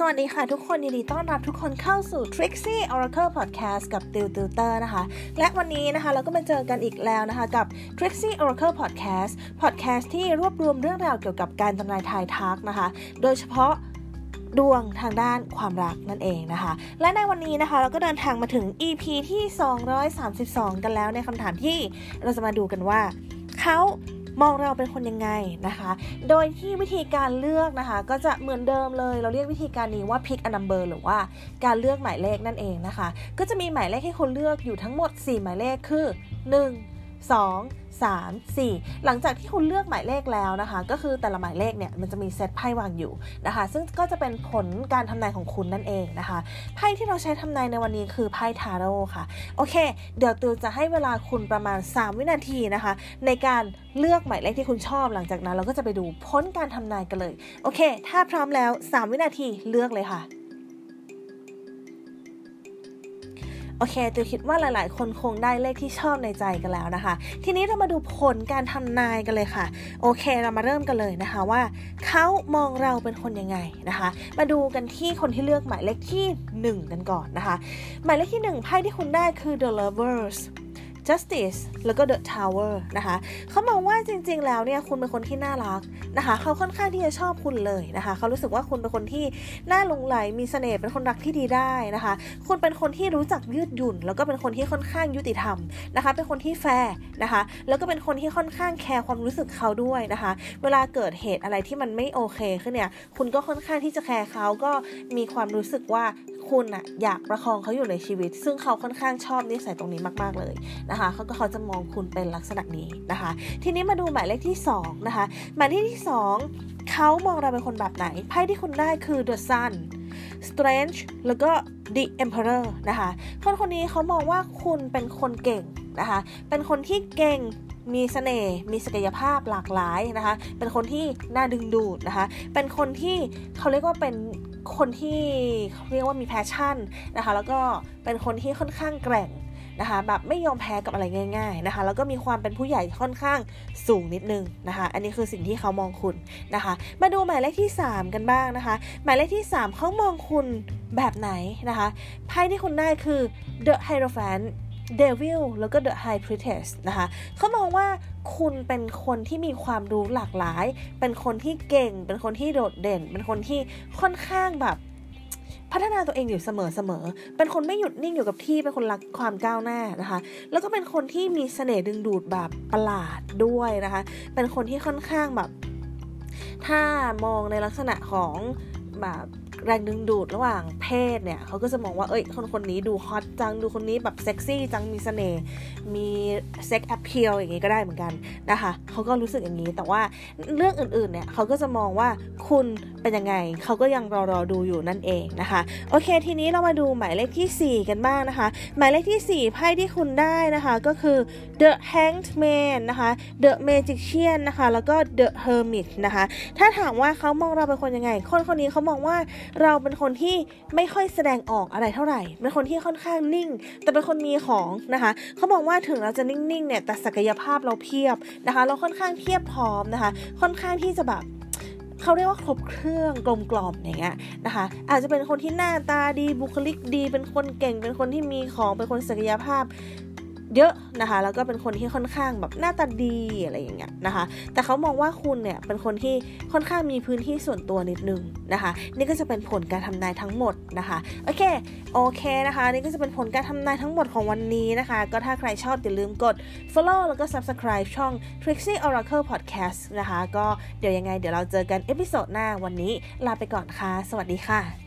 สวัสดีค่ะทุกคนยินดีต้อนรับทุกคนเข้าสู่ Trixie Oracle Podcast กับติวติวเตอร์นะคะ และวันนี้นะคะเราก็มาเจอกันอีกแล้วนะคะกับ Trixie Oracle Podcast Podcast ที่รวบรวมเรื่องราวเกี่ยวกับการทำนายทายทักนะคะ โดยเฉพาะดวงทางด้านความรักนั่นเองนะคะ และในวันนี้นะคะเราก็เดินทางมาถึง EP ที่ 232 กันแล้วในคำถามที่เราจะมาดูกันว่าเขา มองเราเป็นคนยังไงนะคะ โดยที่วิธีการเลือกนะคะ ก็จะเหมือนเดิมเลย เราเรียกวิธีการนี้ว่า pick a number หรือว่าการเลือกหมายเลขนั่นเองนะคะ ก็จะมีหมายเลขให้คนเลือกอยู่ทั้งหมด 4 หมายเลขคือ 1 2 3 4 หลังจากที่คุณเลือกหมายเลขแล้วนะคะ ก็คือแต่ละหมายเลขเนี่ยมันจะมีเซตไพ่วางอยู่นะคะ ซึ่งก็จะเป็นผลการทำนายของคุณนั่นเองนะคะ ไพ่ที่เราใช้ทำนายในวันนี้คือไพ่ทาโร่ค่ะ โอเค เดี๋ยวติวจะให้เวลาคุณประมาณ 3 วินาทีนะคะ ในการเลือกหมายเลขที่คุณชอบ หลังจากนั้นเราก็จะไปดูพ้นการทำนายกันเลย โอเค ถ้าพร้อมแล้ว 3 วินาทีเลือกเลยค่ะ โอเคติวคิดว่าหลายๆ คนคงได้เลขที่ชอบในใจกันแล้วนะคะ ทีนี้เรามาดูผลการทำนายกันเลยค่ะ โอเคเรามาเริ่มกันเลยนะคะว่าเขามองเราเป็นคนยังไงนะคะ มาดูกันที่คนที่เลือกหมายเลขที่ 1 กันก่อนนะคะ หมายเลขที่ 1ไพ่ที่คุณได้คือ the lovers justice แล้วก็ the tower นะคะเขามองว่าจริง ๆ แล้วเนี่ยคุณเป็นคนที่น่ารักนะคะเขาค่อนข้างที่จะชอบคุณเลยนะคะเขารู้สึกว่าคุณเป็นคนที่น่าหลงใหลมีเสน่ห์เป็นคนรักที่ดีได้นะคะ คุณเป็นคนที่รู้จักยืดหยุ่น แล้วก็เป็นคนที่ค่อนข้างยุติธรรมนะคะ เป็นคนที่แฟร์นะคะแล้วก็เป็นคนที่ค่อนข้างแคร์ความรู้สึกเขาด้วยนะคะ เวลาเกิดเหตุอะไรที่มันไม่โอเคขึ้นเนี่ยคุณก็ค่อนข้างที่จะแคร์เขาก็มีความรู้สึกว่าคุณอะอยากประคองเขาอยู่ในชีวิต ซึ่งเขาค่อนข้างชอบนิสัยตรงนี้มาก ๆ เลยนะคะเขาก็เขาจะมองคุณเป็นลักษณะนี้นะคะ ทีนี้มาดูหมายเลขที่2นะคะหมายเลขที่ 2เขามองเราเป็นคนแบบไหนไพ่ที่คุณได้คือ the sun strange แล้วก็ the emperor นะคะคนคนนี้เขามองว่าคุณเป็นคนเก่งนะคะเป็นคนที่เก่งมีเสน่ห์ มีศักยภาพหลากหลายนะคะ เป็นคนที่น่าดึงดูดนะคะ เป็นคนที่เขาเรียกว่าเป็นคนที่เขาเรียกว่ามีแพชชั่นนะคะ แล้วก็เป็นคนที่ค่อนข้างแกร่ง นะคะแบบไม่ยอมแพ้กับอะไรง่าย ๆนะคะ แล้วก็มีความเป็นผู้ใหญ่ค่อนข้างสูงนิดนึงนะคะ อันนี้คือสิ่งที่เขามองคุณนะคะ มาดูหมายเลขที่ 3 กันบ้างนะคะ หมายเลขที่ 3เขามองคุณแบบไหนนะคะไพ่ที่คุณได้คือ the hierophant Devil แล้วก็ The High Priestess นะคะเขามองว่าคุณเป็นคนที่มีความรู้หลากหลาย เป็นคนที่เก่ง เป็นคนที่โดดเด่น เป็นคนที่ค่อนข้างแบบ พัฒนาตัวเองอยู่เสมอเสมอเป็นคนไม่หยุดนิ่งอยู่กับที่ เป็นคนรักความก้าวหน้านะคะ แล้วก็เป็นคนที่มีเสน่ห์ดึงดูดแบบประหลาดด้วยนะคะ เป็นคนที่ค่อนข้างแบบ ถ้ามองในลักษณะของแบบ แรงดึงดูดระหว่างเพศเนี่ยเขาก็จะมองว่าเอ้ยคนคนนี้ดูฮอตจังดูคนนี้แบบเซ็กซี่จังมีเสน่ห์มี sex appeal อย่างนี้ก็ได้เหมือนกันนะคะเขาก็รู้สึกอย่างนี้แต่ว่าเรื่องอื่นๆเนี่ยเขาก็จะมองว่าคุณเป็นยังไงเขาก็ยังรอรอดูอยู่นั่นเองนะคะโอเค ทีนี้เรามาดูหมายเลขที่ 4 กันบ้างนะคะ หมายเลขที่4ไพ่ที่คุณได้นะคะก็คือ the hanged man นะคะ the magician นะคะแล้วก็ the hermit นะคะถ้าถามว่าเขามองเราเป็นคนยังไง คนคนนี้เขามองว่าเราเป็นคนที่ไม่ค่อยแสดงออกอะไรเท่าไหร่ เป็นคนที่ค่อนข้างนิ่ง แต่เป็นคนมีของนะคะเขาบอกว่าถึงเราจะนิ่งๆเนี่ยแต่ศักยภาพเราเพียบนะคะ เราค่อนข้างเพียบพร้อมนะคะ ค่อนข้างที่จะแบบเขาเรียกว่าครบเครื่องกลมกล่อมอย่างเงี้ยนะคะ อาจจะเป็นคนที่หน้าตาดีบุคลิกดี เป็นคนเก่ง เป็นคนที่มีของเป็นคนศักยภาพ เยอะนะคะ แล้วก็เป็นคนที่ค่อนข้างแบบหน้าตาดีอะไรอย่างเงี้ยนะคะ แต่เขามองว่าคุณเนี่ยเป็นคนที่ค่อนข้างมีพื้นที่ส่วนตัวนิดนึงนะคะ นี่ก็จะเป็นผลการทำนายทั้งหมดนะคะ โอเค โอเคนะคะ นี่ก็จะเป็นผลการทำนายทั้งหมดของวันนี้นะคะ ก็ถ้าใครชอบอย่าลืมกด follow แล้วก็ subscribe ช่อง Trixie Oracle Podcast นะคะ ก็เดี๋ยวยังไงเดี๋ยวเราเจอกัน episode หน้าวันนี้ลาไปก่อนค่ะ สวัสดีค่ะ